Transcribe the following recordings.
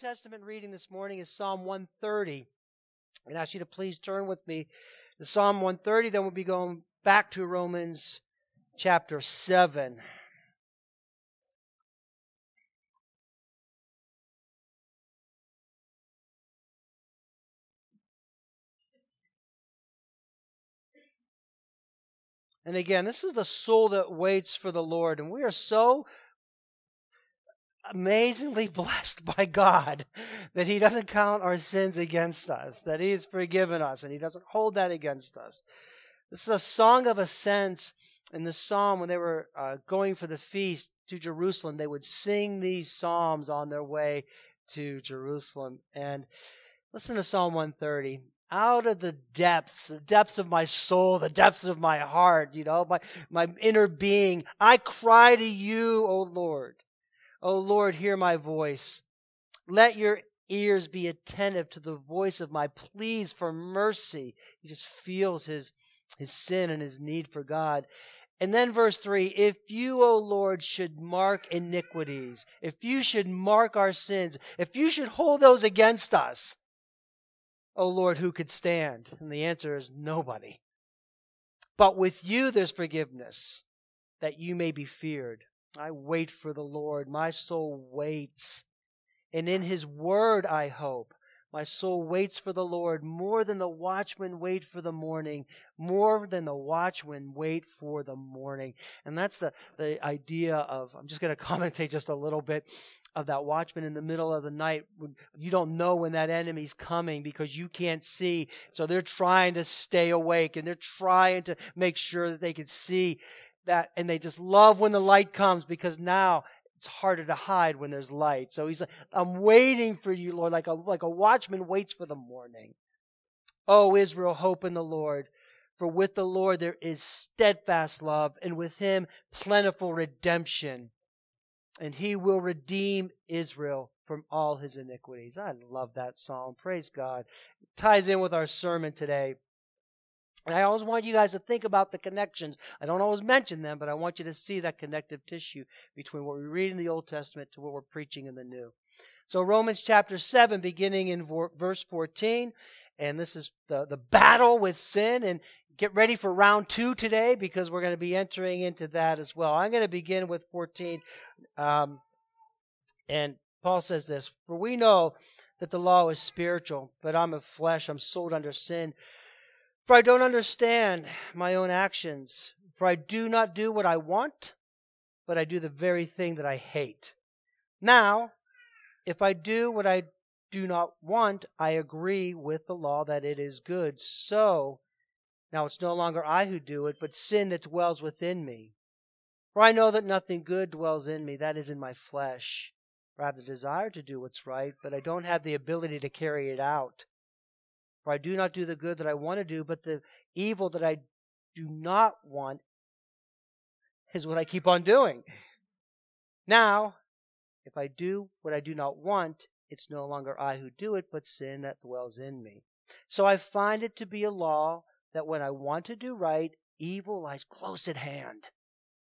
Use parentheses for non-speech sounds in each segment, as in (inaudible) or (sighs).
Testament reading this morning is Psalm 130. And I ask you to please turn with me to Psalm 130. Then we'll be going back to Romans chapter 7. And again, this is the soul that waits for the Lord. And we are so amazingly (laughs) blessed by God that He doesn't count our sins against us, that He has forgiven us, and He doesn't hold that against us. This is a song of ascents in the psalm when they were uh, going for the feast to Jerusalem. They would sing these psalms on their way to Jerusalem. And listen to Psalm 130 out of the depths, the depths of my soul, the depths of my heart, you know, my, my inner being, I cry to you, O Lord. O Lord, hear my voice. Let your ears be attentive to the voice of my pleas for mercy. He just feels his, his sin and his need for God. And then verse 3 If you, O Lord, should mark iniquities, if you should mark our sins, if you should hold those against us, Oh Lord, who could stand? And the answer is nobody. But with you there's forgiveness, that you may be feared. I wait for the Lord. My soul waits. And in his word I hope. My soul waits for the Lord more than the watchmen wait for the morning, more than the watchmen wait for the morning. And that's the, the idea of, I'm just going (laughs) to commentate just a little bit of that watchman in the middle of the night. You don't know when that enemy's coming because you can't see. So they're trying to stay awake and they're trying to make sure that they can see that. And they just love when the light comes because now it's harder to hide when there's light. So he's like, I'm waiting for you, Lord, like a, like a watchman waits for the morning. Oh, Israel, hope in the Lord. For with the Lord there is steadfast love, and with him plentiful redemption. And he will redeem Israel from all his iniquities. I love that psalm. Praise God. It ties in with our sermon today. And I always want you guys to think about the connections. I don't always mention them, but I want you to see that connective tissue between what we read in the Old Testament to what we're preaching in the New. So Romans chapter 7, beginning in verse 14, and this is the, the battle with sin. And get ready for round two today because we're going to be entering into that as well. I'm going to begin with 14. Um, and Paul says this For we know that the law is spiritual, but I'm of flesh, I'm sold under sin. For I don't understand my own actions. For I do not do what I want, but I do the very thing that I hate. Now, if I do what I do not want, I agree with the law that it is good. So, now it's no longer I who do it, but sin that dwells within me. For I know that nothing good dwells in me, that is in my flesh. For I have the desire to do what's right, but I don't have the ability to carry it out. For I do not do the good that I want to do, but the evil that I do not want is what I keep on doing. Now, if I do what I do not want, it's no longer I who do it, but sin that dwells in me. So I find it to be a law that when I want to do right, evil lies close at hand.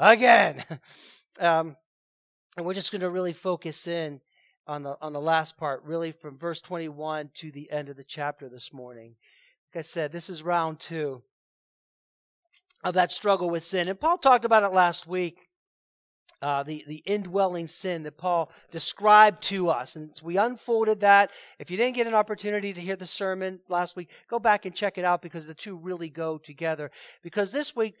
again. (laughs) Um, and we're just going to really focus in on the on the last part, really from verse 21 to the end of the chapter this morning. Like I said, this is round two of that struggle with sin, and Paul talked about it last week. Uh, the the indwelling sin that Paul described to us, and we unfolded that. If you didn't get an opportunity to hear the sermon last week, go back and check it out because the two really go together. Because this week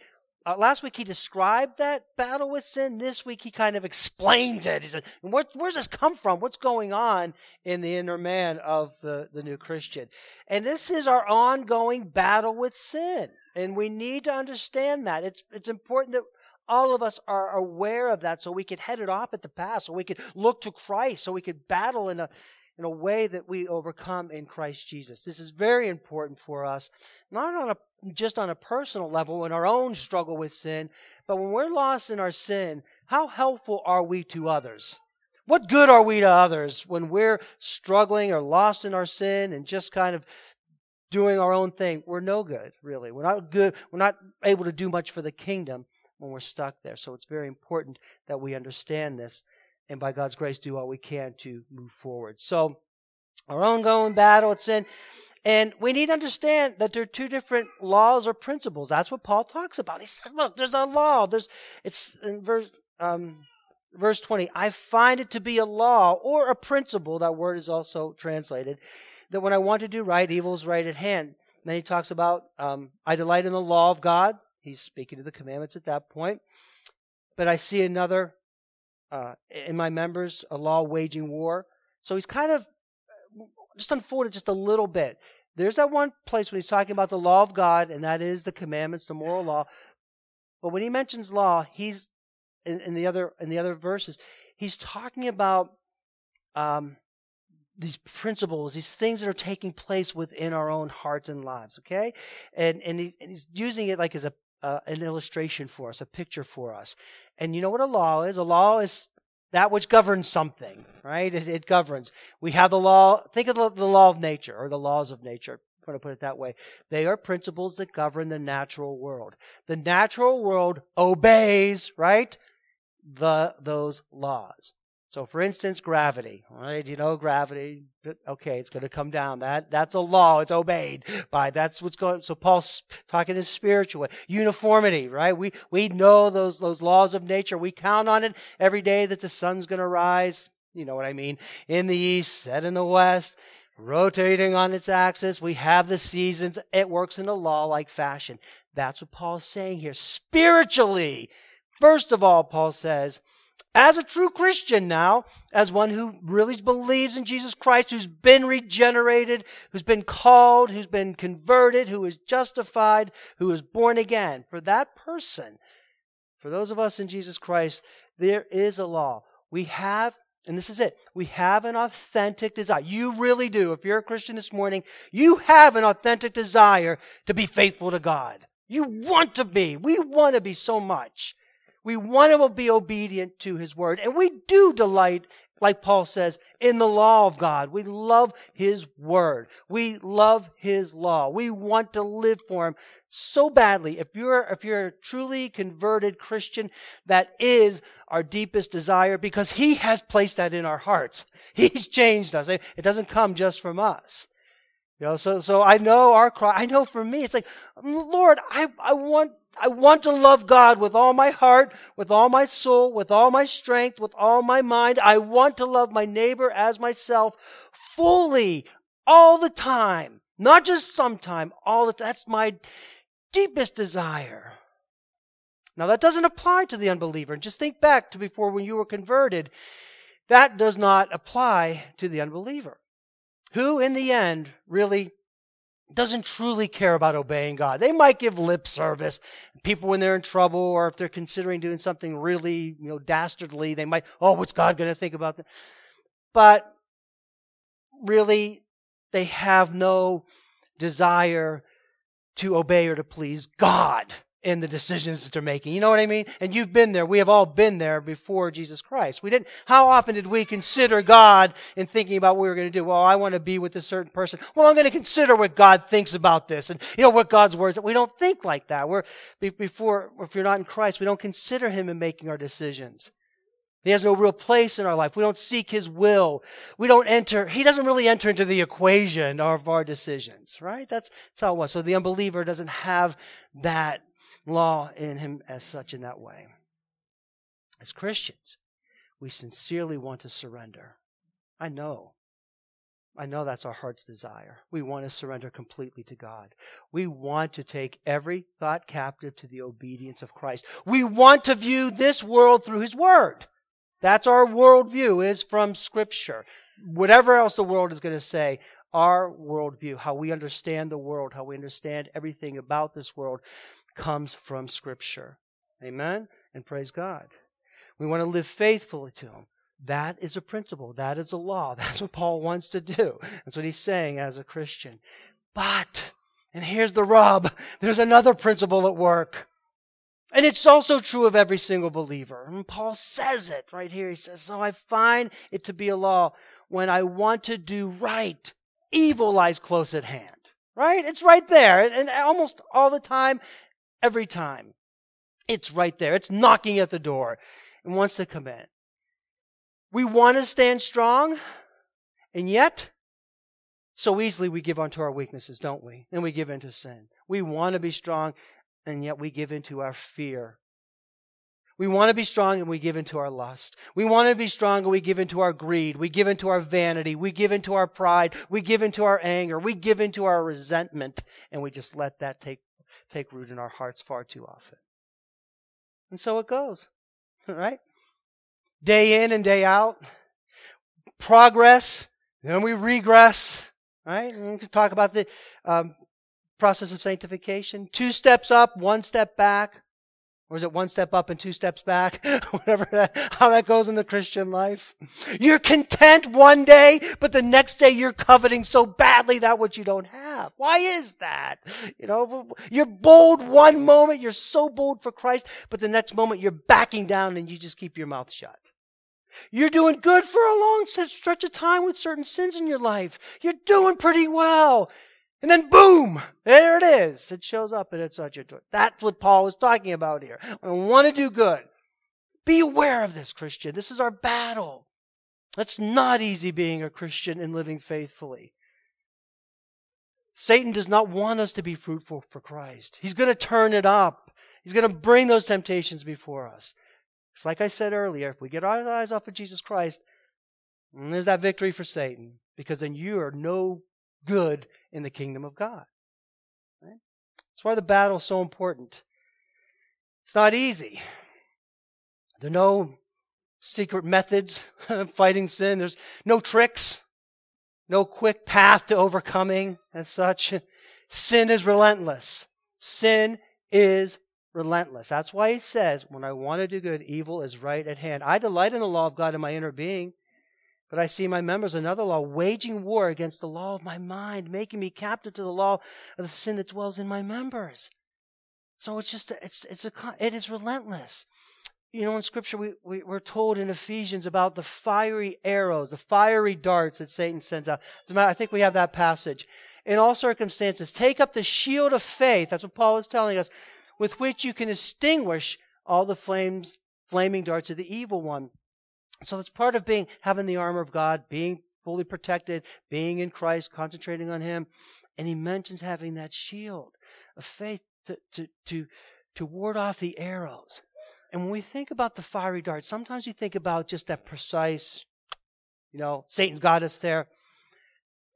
uh, last week he described that battle with sin. This week he kind of explains it. He said, Where, where's this come from? What's going on in the inner man of the, the new Christian? And this is our ongoing battle with sin. And we need to understand that. It's, it's important that all of us are aware of that so we can head it off at the pass, so we can look to Christ, so we can battle in a, in a way that we overcome in Christ Jesus. This is very important for us, not on a just on a personal level in our own struggle with sin, but when we're lost in our sin, how helpful are we to others? What good are we to others when we're struggling or lost in our sin and just kind of doing our own thing? We're no good, really. We're not good. We're not able to do much for the kingdom when we're stuck there. So it's very important that we understand this and by God's grace do all we can to move forward. So our ongoing battle with sin. And we need to understand that there are two different laws or principles. That's what Paul talks about. He says, look, there's a law. There's, it's in verse, um, verse 20. I find it to be a law or a principle. That word is also translated. That when I want to do right, evil is right at hand. then he talks about, um, I delight in the law of God. He's speaking to the commandments at that point. But I see another uh, in my members, a law waging war. So he's kind of just unfolded just a little bit. There's that one place when he's talking about the law of God, and that is the commandments, the moral law. But when he mentions law, he's in, in the other in the other verses, he's talking about um, these principles, these things that are taking place within our own hearts and lives. Okay, and and, and he's using it like as a uh, an illustration for us, a picture for us. And you know what a law is? A law is that which governs something, right? It, it governs. We have the law, think of the, the, law of nature or the laws of nature. I'm going to put it that way. They are principles that govern the natural world. The natural world obeys, right? The, those laws. So, for instance, gravity, right? You know, gravity. Okay, it's going to come down. That that's a law. It's obeyed by. That's what's going. So, Paul's talking in spiritual way. Uniformity, right? We we know those those laws of nature. We count on it every day that the sun's going to rise. You know what I mean? In the east, set in the west, rotating on its axis. We have the seasons. It works in a law-like fashion. That's what Paul's saying here. Spiritually, first of all, Paul says as a true Christian now, as one who really believes in Jesus Christ, who's been regenerated, who's been called, who's been converted, who is justified, who is born again, for that person, for those of us in Jesus Christ, there is a law. We have, and this is it, we have an authentic desire. You really do. If you're a Christian this morning, you have an authentic desire to be faithful to God. You want to be. We want to be so much. We want to be obedient to His Word. And we do delight, like Paul says, in the law of God. We love His Word. We love His law. We want to live for Him so badly. If you're, if you're a truly converted Christian, that is our deepest desire because He has placed that in our hearts. (laughs) He's changed us. It doesn't come just from us. You know, so, so I know our cry, I know for me, it's like, Lord, I, I want I want to love God with all my heart, with all my soul, with all my strength, with all my mind. I want to love my neighbor as myself fully, all the time. Not just sometime, all the time. That's my deepest desire. Now that doesn't apply to the unbeliever. Just think back to before when you were converted. That does not apply to the unbeliever. Who in the end really doesn't truly care about obeying God. They might give lip service. People when they're in trouble or if they're considering doing something really, you know, dastardly, they might, oh, what's God going to think about that? But really, they have no desire to obey or to please God in the decisions that they're making. You know what I mean? And you've been there. We have all been there before Jesus Christ. We didn't, how often did we consider God in thinking about what we were going to do? Well, I want to be with a certain person. Well, I'm going to consider what God thinks about this and, you know, what God's words. We don't think like that. We're, before, if you're not in Christ, we don't consider Him in making our decisions. He has no real place in our life. We don't seek His will. We don't enter, He doesn't really enter into the equation of our decisions, right? That's, that's how it was. So the unbeliever doesn't have that law in him as such in that way. As Christians, we sincerely want to surrender. I know. I know that's our heart's desire. We want to surrender completely to God. We want to take every thought captive to the obedience of Christ. We want to view this world through His Word. That's our worldview is from Scripture. Whatever else the world is going to say, our worldview, how we understand the world, how we understand everything about this world, comes from Scripture. Amen? And praise God. We want to live faithfully to Him. That is a principle. That is a law. (laughs) That's what Paul wants to do. That's what he's saying as a Christian. But, and here's the rub, there's another principle at work. And it's also true of every single believer. And Paul says it right here. He says, So I find it to be a law when I want to do right, evil lies close at hand. Right? It's right there. And almost all the time, every time. It's right there. It's knocking at the door and wants to come in. We want to stand strong, and yet, so easily we give onto our weaknesses, don't we? And we give in to sin. We want to be strong, and yet we give in to our fear. We want to be strong and we give into our lust. We want to be strong and we give into our greed. We give into our vanity. We give into our pride. We give into our anger. We give into our resentment. And we just let that take, take root in our hearts far too often. And so it goes, (laughs) right? Day in and day out. Progress. Then we regress, right? And we can talk about the um, process of sanctification. Two steps up, one step back. Or is it one step up and two steps back? (laughs) Whatever that, how that goes in the Christian life. You're content one day, but the next day you're coveting so badly that what you don't have. Why is that? You know, you're bold one moment, you're so bold for Christ, but the next moment you're backing down and you just keep your mouth shut. You're doing good for a long stretch of time with certain sins in your life. You're doing pretty well. And then boom, there it is. It shows up and it's such a door. That's what Paul was talking about here. I want to do good. Be aware of this, Christian. This is our battle. It's not easy being a Christian and living faithfully. Satan does not want us to be fruitful for Christ. He's going to turn it up. He's going to bring those temptations before us. It's like I said earlier, if we get our eyes off of Jesus Christ, there's that victory for Satan because then you are no good in the kingdom of God. That's why the battle is so important. It's not easy. There are no secret methods of (laughs) fighting sin. There's no tricks, no quick path to overcoming as such. Sin is relentless. Sin is relentless. That's why he says, when I want to do good, evil is right at hand. I delight in the law of God in my inner being. But I see my members another law, waging war against the law of my mind, making me captive to the law of the sin that dwells in my members. So it's just, a, it's, it's a, it is relentless. You know, in scripture, we, we, we're told in Ephesians about the fiery arrows, the fiery darts that Satan sends out. As a matter, I think we have that passage. In all circumstances, take up the shield of faith. That's what Paul is telling us, with which you can extinguish all the flames, flaming darts of the evil one. So it's part of being having the armor of God, being fully protected, being in Christ, concentrating on Him. And he mentions having that shield of faith to, to, to, to ward off the arrows. And when we think about the fiery dart, sometimes we think about just that precise, you know, Satan's got us there.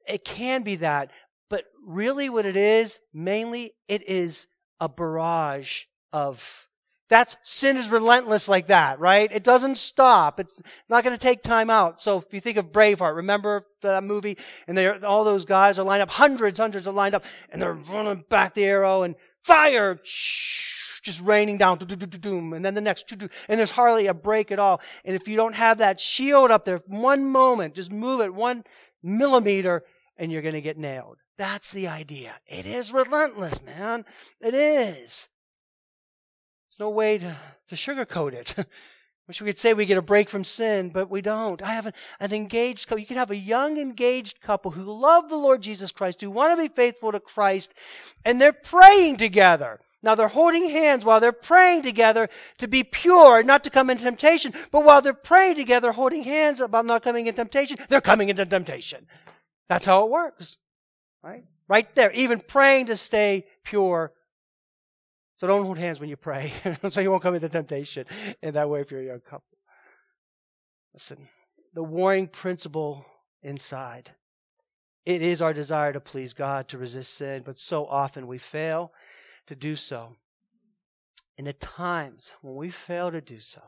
It can be that, but really what it is, mainly, it is a barrage of that's sin is relentless like that, right? It doesn't stop. It's, not going to take time out. So if you think of Braveheart, remember that movie? And they all those guys are lined up, hundreds, hundreds are lined up, and they're running back the arrow and fire, just raining down, and then the next, and there's hardly a break at all. And if you don't have that shield up there, one moment, just move it one millimeter, and you're going to get nailed. That's the idea. It is relentless, man. It is. There's no way to, to sugarcoat it. (laughs) Wish we could say we get a break from sin, but we don't. I have an, an engaged couple. You can have a young engaged couple who love the Lord Jesus Christ, who want to be faithful to Christ, and they're praying together. Now they're holding hands while they're praying together to be pure, not to come into temptation. But while they're praying together, holding hands about not coming into temptation, they're coming into temptation. That's how it works. Right? Right there. Even praying to stay pure so don't hold hands when you pray, (laughs) so you won't come into temptation in that way if you're a young couple. Listen, the warring principle inside. It is our desire to please God, to resist sin, but so often we fail to do so. And at times when we fail to do so,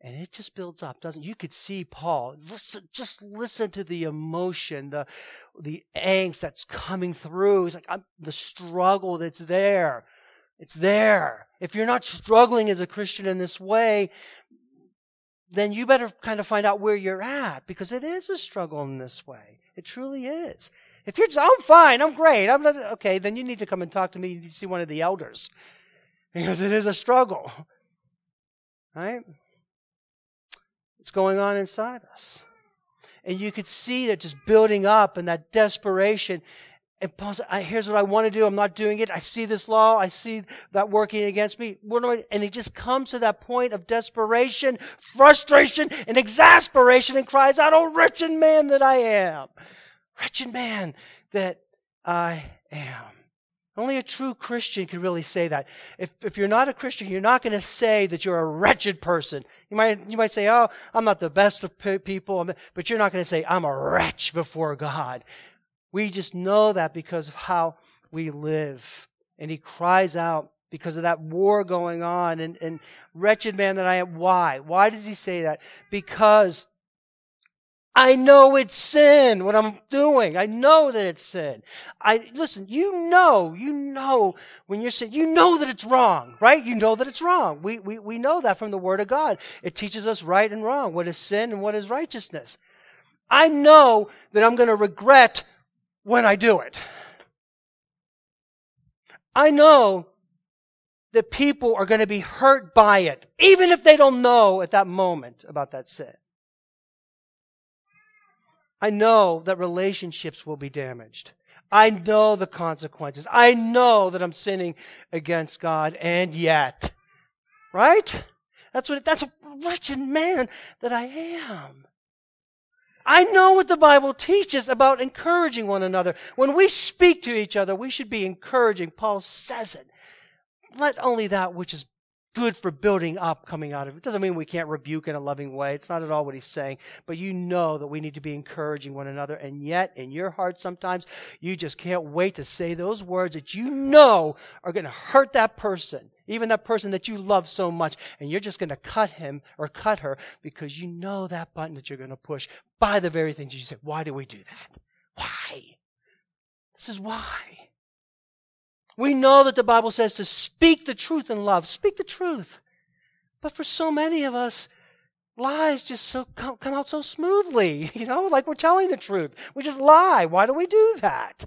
and it just builds up, doesn't you could see Paul. Listen, just listen to the emotion, the the angst that's coming through. He's like, I'm, the struggle that's there. It's there. If you're not struggling as a Christian in this way, then you better kind of find out where you're at because it is a struggle in this way. It truly is. If you're just, I'm fine, I'm great, I'm not, okay, then you need to come and talk to me. You need to see one of the elders because it is a struggle. Right? It's going on inside us. And you could see that just building up and that desperation. And Paul said, here's what I want to do. I'm not doing it. I see this law. I see that working against me. And he just comes to that point of desperation, frustration, and exasperation and cries out, Oh, wretched man that I am. Wretched man that I am. Only a true Christian can really say that. If, if you're not a Christian, you're not going to say that you're a wretched person. You might, you might say, oh, I'm not the best of people, but you're not going to say, I'm a wretch before God. We just know that because of how we live. And he cries out because of that war going on and, and wretched man that I am. Why? Why does he say that? Because I know it's sin what I'm doing. I know that it's sin. I listen, you know, you know when you're saying you know that it's wrong, right? You know that it's wrong. We, we, we know that from the Word of God. It teaches us right and wrong, what is sin and what is righteousness. I know that I'm going to regret when I do it. I know that people are going to be hurt by it, even if they don't know at that moment about that sin. I know that relationships will be damaged. I know the consequences. I know that I'm sinning against God, and yet, right? That's what, that's a wretched man that I am. I know what the Bible teaches about encouraging one another. When we speak to each other, we should be encouraging. Paul says it. Let only that which is good for building up coming out of it. Doesn't mean we can't rebuke in a loving way. It's not at all what he's saying. But you know that we need to be encouraging one another. And yet, in your heart, sometimes you just can't wait to say those words that you know are going to hurt that person, even that person that you love so much. And you're just going to cut him or cut her because you know that button that you're going to push by the very things you say. Why do we do that? Why? This is why. We know that the Bible says to speak the truth in love. Speak the truth. But for so many of us, lies just so come, come out so smoothly, (laughs) you know, like we're telling the truth. We just lie. Why do we do that?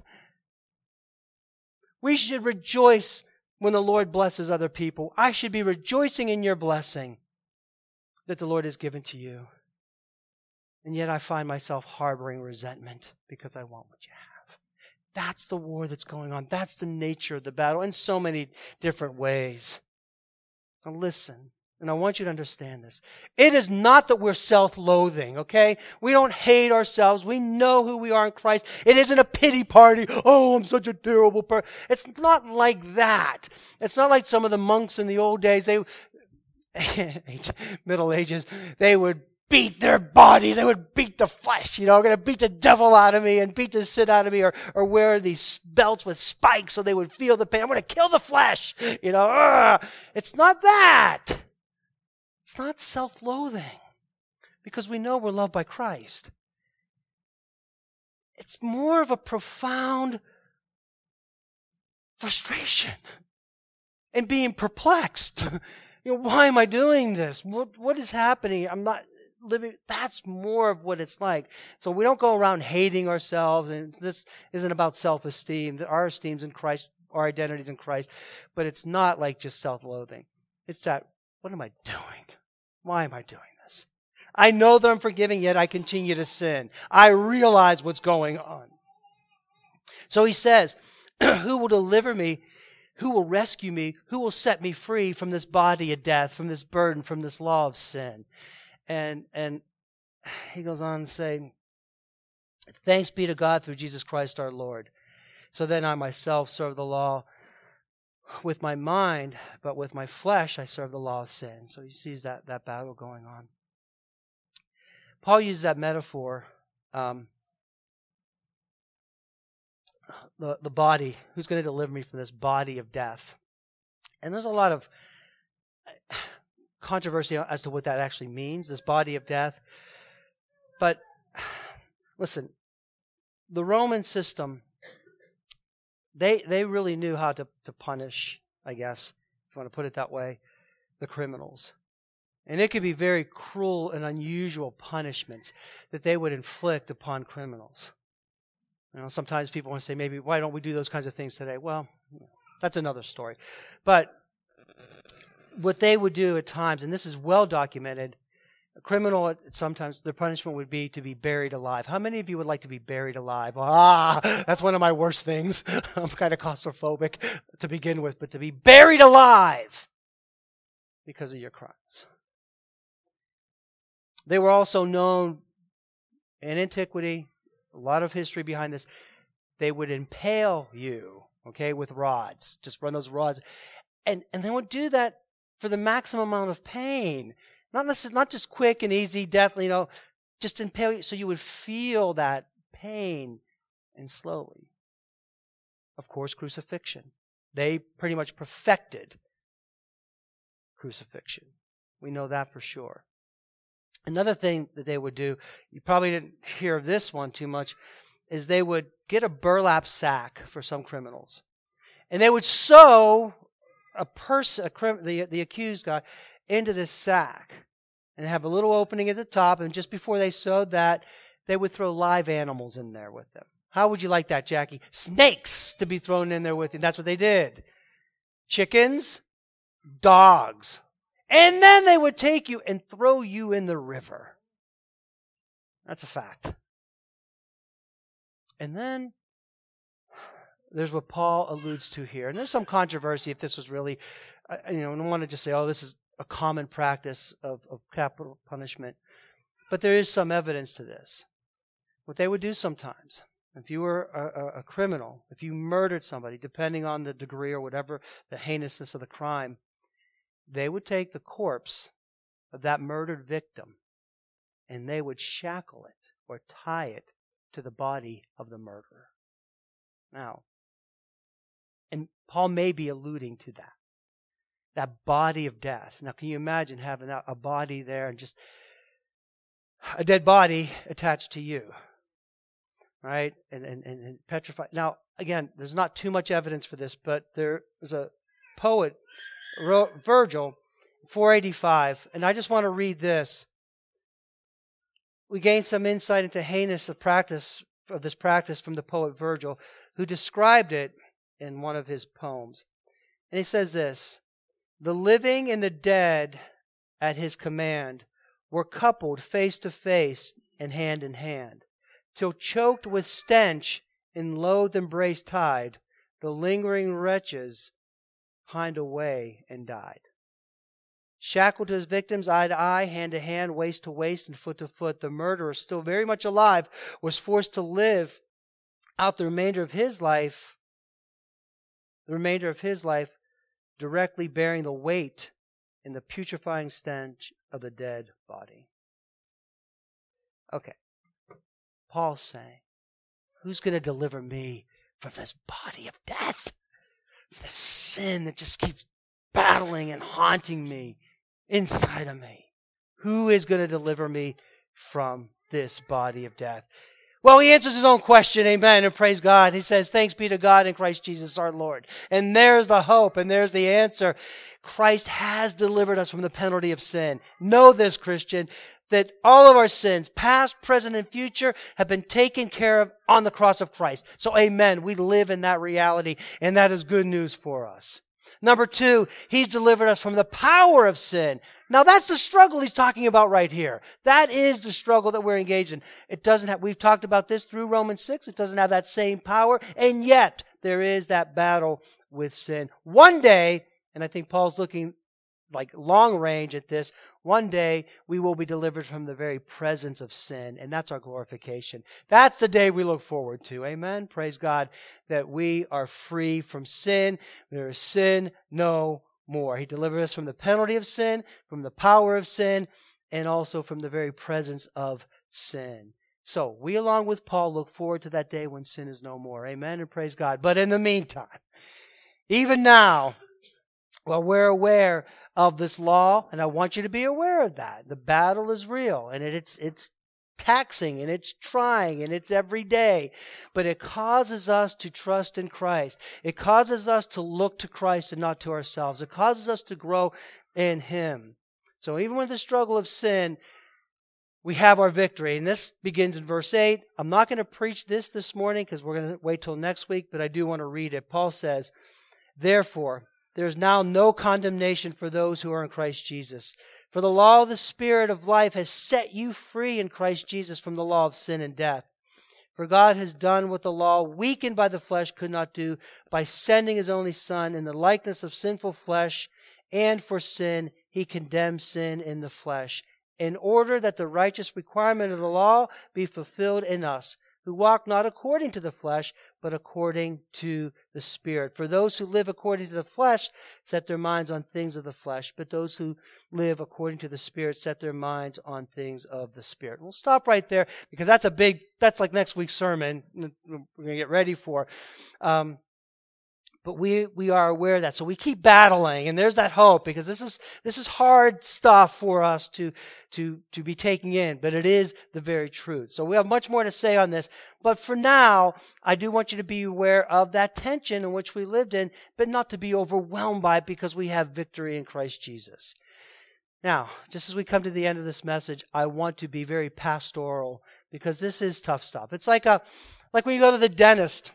We should rejoice when the Lord blesses other people. I should be rejoicing in your blessing that the Lord has given to you. And yet I find myself harboring resentment because I want what you have. That's the war that's going on. That's the nature of the battle in so many different ways. Now listen, and I want you to understand this. It is not that we're self-loathing, okay? We don't hate ourselves. We know who we are in Christ. It isn't a pity party. Oh, I'm such a terrible person. It's not like that. It's not like some of the monks in the old days. They, (laughs) Middle Ages, they would beat their bodies. They would beat the flesh, you know, I'm going to beat the devil out of me and beat the sin out of me or, or wear these belts with spikes so they would feel the pain. I'm going to kill the flesh, you know. It's not that. It's not self-loathing because we know we're loved by Christ. It's more of a profound frustration and being perplexed. (laughs) You know, why am I doing this? What, what is happening? I'm not, living, that's more of what it's like. So we don't go around hating ourselves, and this isn't about self-esteem. Our esteem's in Christ, our identity's in Christ, but it's not like just self-loathing. It's that, what am I doing? Why am I doing this? I know that I'm forgiving, yet I continue to sin. I realize what's going on. So he says, (clears throat) who will deliver me? Who will rescue me? Who will set me free from this body of death, from this burden, from this law of sin? And, and (sighs) he goes on to say, Thanks be to God through Jesus Christ our Lord. So then I myself serve the law with my mind, but with my flesh I serve the law of sin. So he sees that, that battle going on. Paul uses that metaphor. Um, the, the body, who's going to deliver me from this body of death? And there's a lot of controversy as to what that actually means, this body of death. But (sighs) listen, the Roman system, they they really knew how to, to punish, I guess, if you want to put it that way, the criminals. And it could be very cruel and unusual punishments that they would inflict upon criminals. You know, sometimes people want to say, maybe, why don't we do those kinds of things today? Well, that's another story. But what they would do at times, and this is well documented, a criminal sometimes their punishment would be to be buried alive. How many of you would like to be buried alive? Ah, that's one of my worst things. (laughs) I'm kind of claustrophobic to begin with, but to be buried alive because of your crimes. They were also known in antiquity, a lot of history behind this. They would impale you, okay, with rods. Just run those rods. And, and they would do that for the maximum amount of pain. Not, necessarily, not just quick and easy death, you know, just impale you so you would feel that pain and slowly. Of course, crucifixion. They pretty much perfected crucifixion. We know that for sure. Another thing that they would do, you probably didn't hear of this one too much, is they would get a burlap sack for some criminals. And they would sew a person, a, the, the accused guy, into this sack and have a little opening at the top. And just before they sewed that, they would throw live animals in there with them. How would you like that, Jackie? Snakes to be thrown in there with you. That's what they did. Chickens, dogs. And then they would take you and throw you in the river. That's a fact. And then there's what Paul alludes to here. And there's some controversy if this was really, uh, you know, I don't want to just say, oh, this is a common practice of, of capital punishment. But there is some evidence to this. What they would do sometimes, if you were a, a, a criminal, if you murdered somebody, depending on the degree or whatever the heinousness of the crime, they would take the corpse of that murdered victim and they would shackle it or tie it to the body of the murderer. Now, and Paul may be alluding to that. That body of death. Now, can you imagine having a body there and just a dead body attached to you? Right? And, and, and petrified. Now, again, there's not too much evidence for this, but there was a poet, Virgil, 485, and I just want to read this. We gain some insight into heinous of practice of this practice from the poet Virgil, who described it in one of his poems. And he says this The living and the dead at his command were coupled face to face and hand in hand, till choked with stench in loath embrace tied, the lingering wretches pined away and died. Shackled to his victims, eye to eye, hand to hand, waist to waist, and foot to foot, the murderer, still very much alive, was forced to live out the remainder of his life the remainder of his life directly bearing the weight and the putrefying stench of the dead body. Okay. Paul's saying, Who's going to deliver me from this body of death? The sin that just keeps battling and haunting me inside of me. Who is going to deliver me from this body of death? Well, he answers his own question, amen, and praise God. He says, thanks be to God in Christ Jesus our Lord. And there's the hope, and there's the answer. Christ has delivered us from the penalty of sin. Know this, Christian, that all of our sins, past, present, and future, have been taken care of on the cross of Christ. So amen, we live in that reality, and that is good news for us. Number two, he's delivered us from the power of sin. Now that's the struggle he's talking about right here. That is the struggle that we're engaged in. It doesn't have, we've talked about this through Romans 6. It doesn't have that same power. And yet there is that battle with sin. One day, and I think Paul's looking like long range at this, one day we will be delivered from the very presence of sin, and that's our glorification. That's the day we look forward to. Amen. Praise God that we are free from sin. There is sin no more. He delivered us from the penalty of sin, from the power of sin, and also from the very presence of sin. So we, along with Paul, look forward to that day when sin is no more. Amen and praise God. But in the meantime, even now, while we're aware of this law, and I want you to be aware of that. The battle is real, and it's it's taxing and it's trying and it's every day, but it causes us to trust in Christ. It causes us to look to Christ and not to ourselves. It causes us to grow in Him. So even with the struggle of sin, we have our victory. And this begins in verse 8. I'm not going to preach this this morning because we're going to wait till next week, but I do want to read it. Paul says, Therefore, there is now no condemnation for those who are in Christ Jesus. For the law of the Spirit of life has set you free in Christ Jesus from the law of sin and death. For God has done what the law, weakened by the flesh, could not do by sending his only Son in the likeness of sinful flesh, and for sin, he condemned sin in the flesh in order that the righteous requirement of the law be fulfilled in us, who walk not according to the flesh, but according to the Spirit. For those who live according to the flesh set their minds on things of the flesh, but those who live according to the Spirit set their minds on things of the Spirit. We'll stop right there because that's a big, that's like next week's sermon we're going to get ready for. Um, but we we are aware of that. So we keep battling and there's that hope because this is this is hard stuff for us to to to be taking in but it is the very truth. So we have much more to say on this but for now i do want you to be aware of that tension in which we lived in but not to be overwhelmed by it because we have victory in christ jesus. Now just as we come to the end of this message i want to be very pastoral because this is tough stuff. It's like a like when you go to the dentist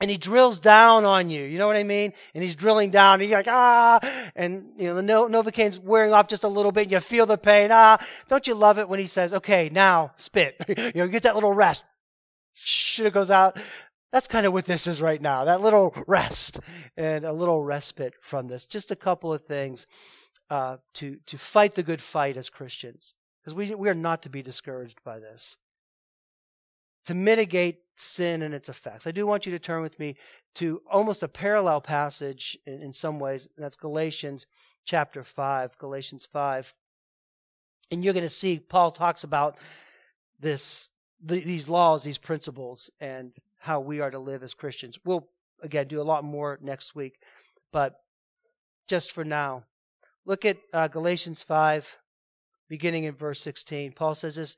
and he drills down on you. You know what I mean? And he's drilling down. And you're like, ah, and you know the Novocaine's wearing off just a little bit. And you feel the pain. Ah, don't you love it when he says, "Okay, now spit." (laughs) you know, get that little rest. Shh, it goes out. That's kind of what this is right now. That little rest and a little respite from this. Just a couple of things uh, to to fight the good fight as Christians, because we we are not to be discouraged by this to mitigate sin and its effects. I do want you to turn with me to almost a parallel passage in, in some ways. that's Galatians chapter 5. Galatians 5. And you're going to see Paul talks about this, the, these laws, these principles, and how we are to live as Christians. We'll, again, do a lot more next week. But just for now, look at uh, Galatians 5, beginning in verse 16. Paul says this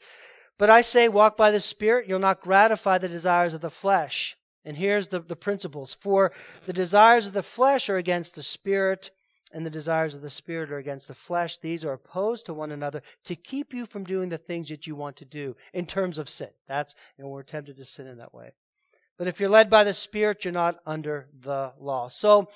but I say, walk by the Spirit, you'll not gratify the desires of the flesh. And here's the, the principles. For the desires of the flesh are against the Spirit, and the desires of the Spirit are against the flesh. These are opposed to one another to keep you from doing the things that you want to do in terms of sin. That's, you know, we're tempted to sin in that way. But if you're led by the Spirit, you're not under the law. So,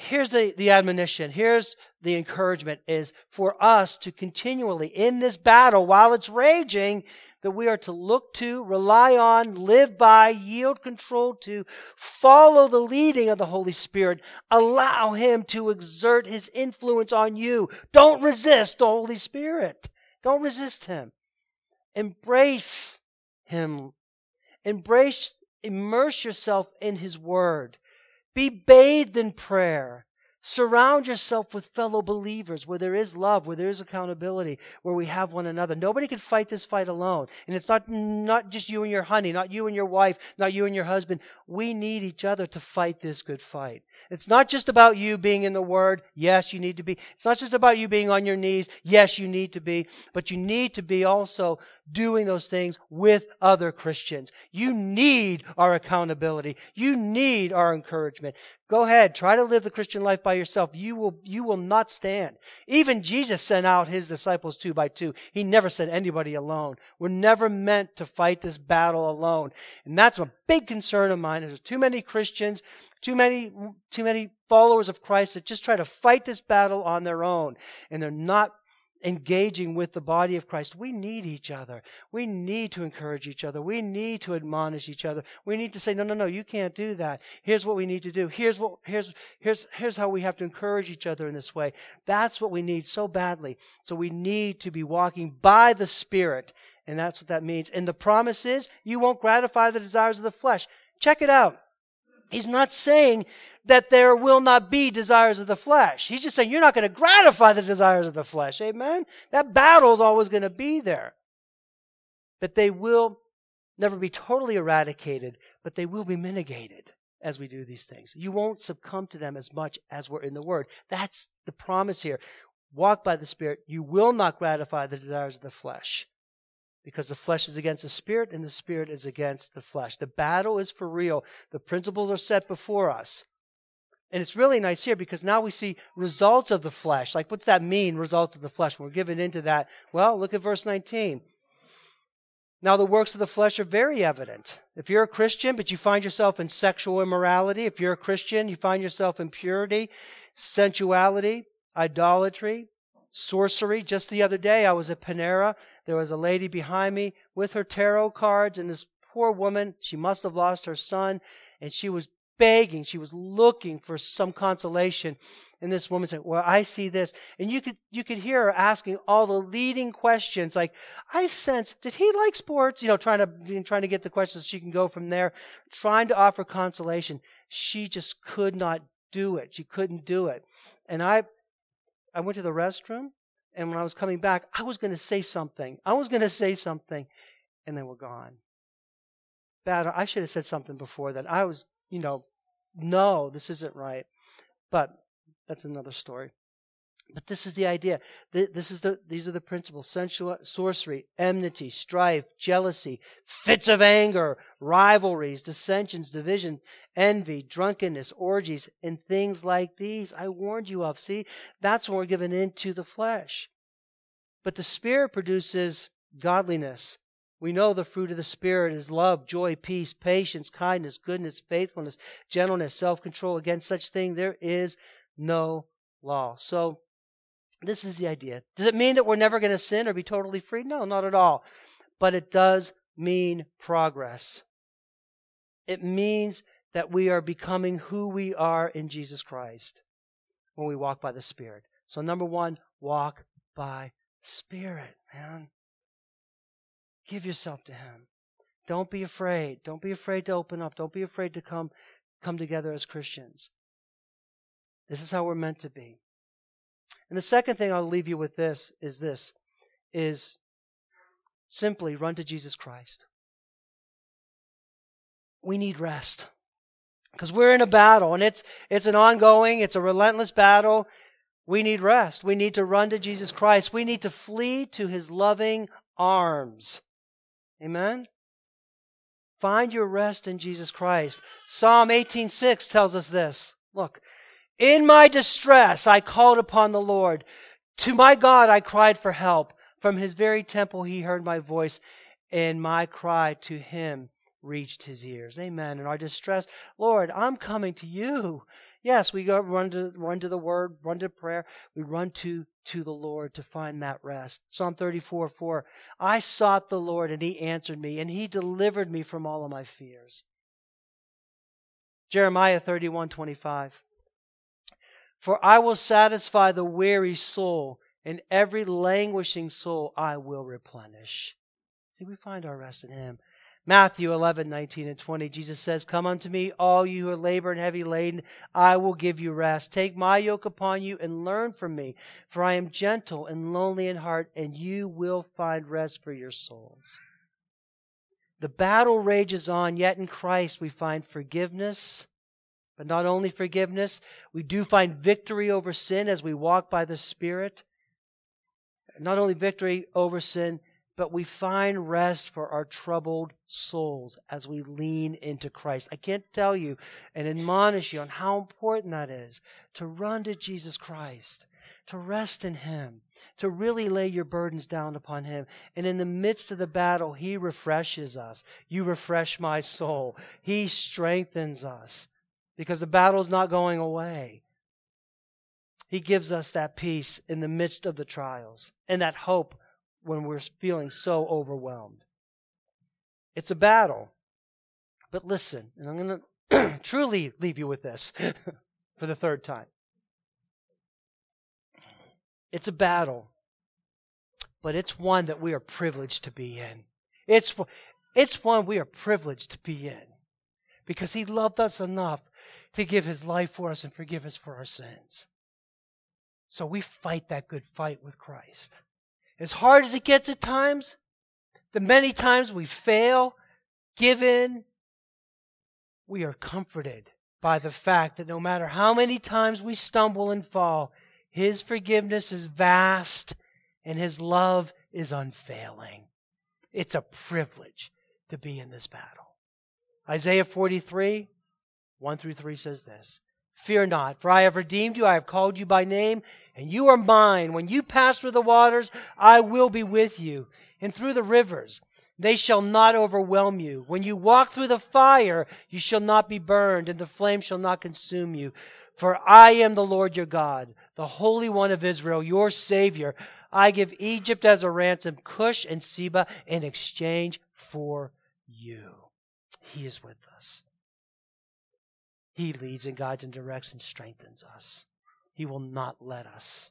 here's the, the admonition. Here's the encouragement is for us to continually in this battle while it's raging that we are to look to rely on live by yield control to follow the leading of the holy spirit. Allow him to exert his influence on you. Don't resist the holy spirit. Don't resist him. Embrace him. Embrace immerse yourself in his word be bathed in prayer. Surround yourself with fellow believers where there is love, where there is accountability, where we have one another. Nobody can fight this fight alone. And it's not, not just you and your honey, not you and your wife, not you and your husband. We need each other to fight this good fight. It's not just about you being in the Word. Yes, you need to be. It's not just about you being on your knees. Yes, you need to be. But you need to be also doing those things with other Christians. You need our accountability. You need our encouragement. Go ahead, try to live the Christian life by yourself. You will, you will not stand. Even Jesus sent out his disciples two by two. He never sent anybody alone. We're never meant to fight this battle alone. And that's a big concern of mine. There's too many Christians, too many, too many followers of Christ that just try to fight this battle on their own. And they're not engaging with the body of Christ. We need each other. We need to encourage each other. We need to admonish each other. We need to say, no, no, no, you can't do that. Here's what we need to do. Here's what, here's, here's, here's how we have to encourage each other in this way. That's what we need so badly. So we need to be walking by the Spirit. And that's what that means. And the promise is you won't gratify the desires of the flesh. Check it out. He's not saying that there will not be desires of the flesh. He's just saying you're not going to gratify the desires of the flesh. Amen? That battle is always going to be there. But they will never be totally eradicated, but they will be mitigated as we do these things. You won't succumb to them as much as we're in the Word. That's the promise here. Walk by the Spirit. You will not gratify the desires of the flesh because the flesh is against the spirit and the spirit is against the flesh. The battle is for real. The principles are set before us. And it's really nice here because now we see results of the flesh. Like, what's that mean, results of the flesh? We're given into that. Well, look at verse 19. Now, the works of the flesh are very evident. If you're a Christian, but you find yourself in sexual immorality, if you're a Christian, you find yourself in purity, sensuality, idolatry, sorcery. Just the other day, I was at Panera. There was a lady behind me with her tarot cards, and this poor woman, she must have lost her son, and she was begging, she was looking for some consolation. And this woman said, Well, I see this. And you could you could hear her asking all the leading questions, like, I sense, did he like sports? You know, trying to trying to get the questions so she can go from there, trying to offer consolation. She just could not do it. She couldn't do it. And I I went to the restroom, and when I was coming back, I was going to say something. I was going to say something, and they were gone. Bad. I should have said something before that. I was, you know, no, this isn't right. But that's another story. But this is the idea. This is the, these are the principles sensual, sorcery, enmity, strife, jealousy, fits of anger, rivalries, dissensions, division, envy, drunkenness, orgies, and things like these. I warned you of. See, that's when we're given into the flesh. But the Spirit produces godliness, we know the fruit of the Spirit is love, joy, peace, patience, kindness, goodness, faithfulness, gentleness, self control. Against such thing there is no law. So, this is the idea. Does it mean that we're never going to sin or be totally free? No, not at all. But it does mean progress. It means that we are becoming who we are in Jesus Christ when we walk by the Spirit. So, number one, walk by Spirit, man. Give yourself to Him. Don't be afraid. Don't be afraid to open up. Don't be afraid to come, come together as Christians. This is how we're meant to be. And the second thing I'll leave you with this is this is simply run to Jesus Christ. We need rest. Because we're in a battle and it's it's an ongoing, it's a relentless battle. We need rest. We need to run to Jesus Christ. We need to flee to his loving arms. Amen? Find your rest in Jesus Christ. Psalm 18:6 tells us this. Look, in my distress I called upon the Lord. To my God I cried for help. From his very temple he heard my voice, and my cry to him reached his ears. Amen. In our distress, Lord, I'm coming to you. Yes, we go run to run to the word, run to prayer. We run to to the Lord to find that rest. Psalm 34, 4. I sought the Lord and he answered me and he delivered me from all of my fears. Jeremiah 31, 25. For I will satisfy the weary soul and every languishing soul I will replenish. See, we find our rest in him. Matthew 11, 19 and 20, Jesus says, Come unto me, all you who are labor and heavy laden, I will give you rest. Take my yoke upon you and learn from me, for I am gentle and lonely in heart, and you will find rest for your souls. The battle rages on, yet in Christ we find forgiveness, but not only forgiveness, we do find victory over sin as we walk by the Spirit. Not only victory over sin, but we find rest for our troubled souls as we lean into Christ. I can't tell you and admonish you on how important that is to run to Jesus Christ, to rest in Him, to really lay your burdens down upon Him. And in the midst of the battle, He refreshes us. You refresh my soul. He strengthens us because the battle's not going away. He gives us that peace in the midst of the trials and that hope when we're feeling so overwhelmed. It's a battle. But listen, and I'm going to (clears throat) truly leave you with this (laughs) for the third time. It's a battle, but it's one that we are privileged to be in. It's, it's one we are privileged to be in because He loved us enough to give His life for us and forgive us for our sins. So we fight that good fight with Christ. As hard as it gets at times, the many times we fail, give in, we are comforted by the fact that no matter how many times we stumble and fall, His forgiveness is vast and His love is unfailing. It's a privilege to be in this battle. Isaiah 43, 1 through 3 says this Fear not, for I have redeemed you, I have called you by name, and you are mine. When you pass through the waters, I will be with you, and through the rivers. They shall not overwhelm you. When you walk through the fire, you shall not be burned, and the flame shall not consume you. For I am the Lord your God, the Holy One of Israel, your Savior. I give Egypt as a ransom, Cush and Seba in exchange for you. He is with us. He leads and guides and directs and strengthens us. He will not let us